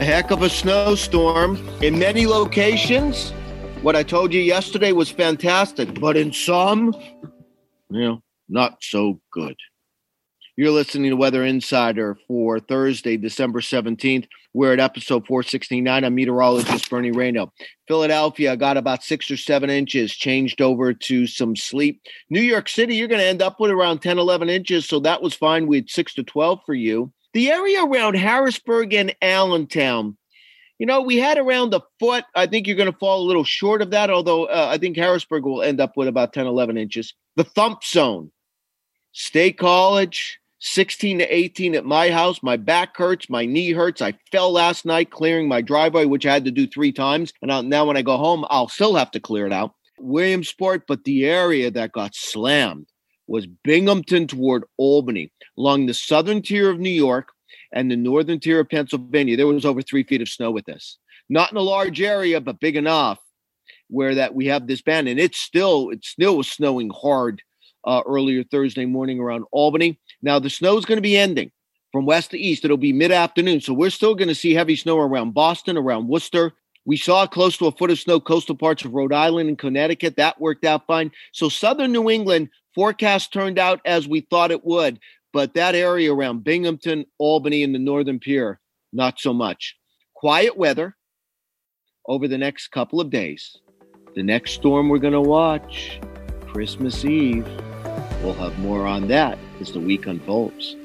A heck of a snowstorm in many locations. What I told you yesterday was fantastic, but in some, you know, not so good. You're listening to Weather Insider for Thursday, December 17th. We're at episode 469. I'm meteorologist Bernie Rayno. Philadelphia got about six or seven inches, changed over to some sleep. New York City, you're going to end up with around 10, 11 inches. So that was fine. We had six to 12 for you. The area around Harrisburg and Allentown, you know, we had around a foot. I think you're going to fall a little short of that, although uh, I think Harrisburg will end up with about 10, 11 inches. The thump zone, State College, 16 to 18 at my house. My back hurts. My knee hurts. I fell last night clearing my driveway, which I had to do three times. And I'll, now when I go home, I'll still have to clear it out. Williamsport, but the area that got slammed was Binghamton toward Albany along the southern tier of New York and the northern tier of Pennsylvania. There was over three feet of snow with this. Not in a large area, but big enough where that we have this band. And it's still, it still was snowing hard uh, earlier Thursday morning around Albany. Now the snow is going to be ending from west to east. It'll be mid afternoon. So we're still going to see heavy snow around Boston, around Worcester. We saw close to a foot of snow coastal parts of Rhode Island and Connecticut. That worked out fine. So southern New England forecast turned out as we thought it would, but that area around Binghamton, Albany, and the Northern Tier, not so much. Quiet weather over the next couple of days. The next storm we're going to watch, Christmas Eve. We'll have more on that as the week unfolds.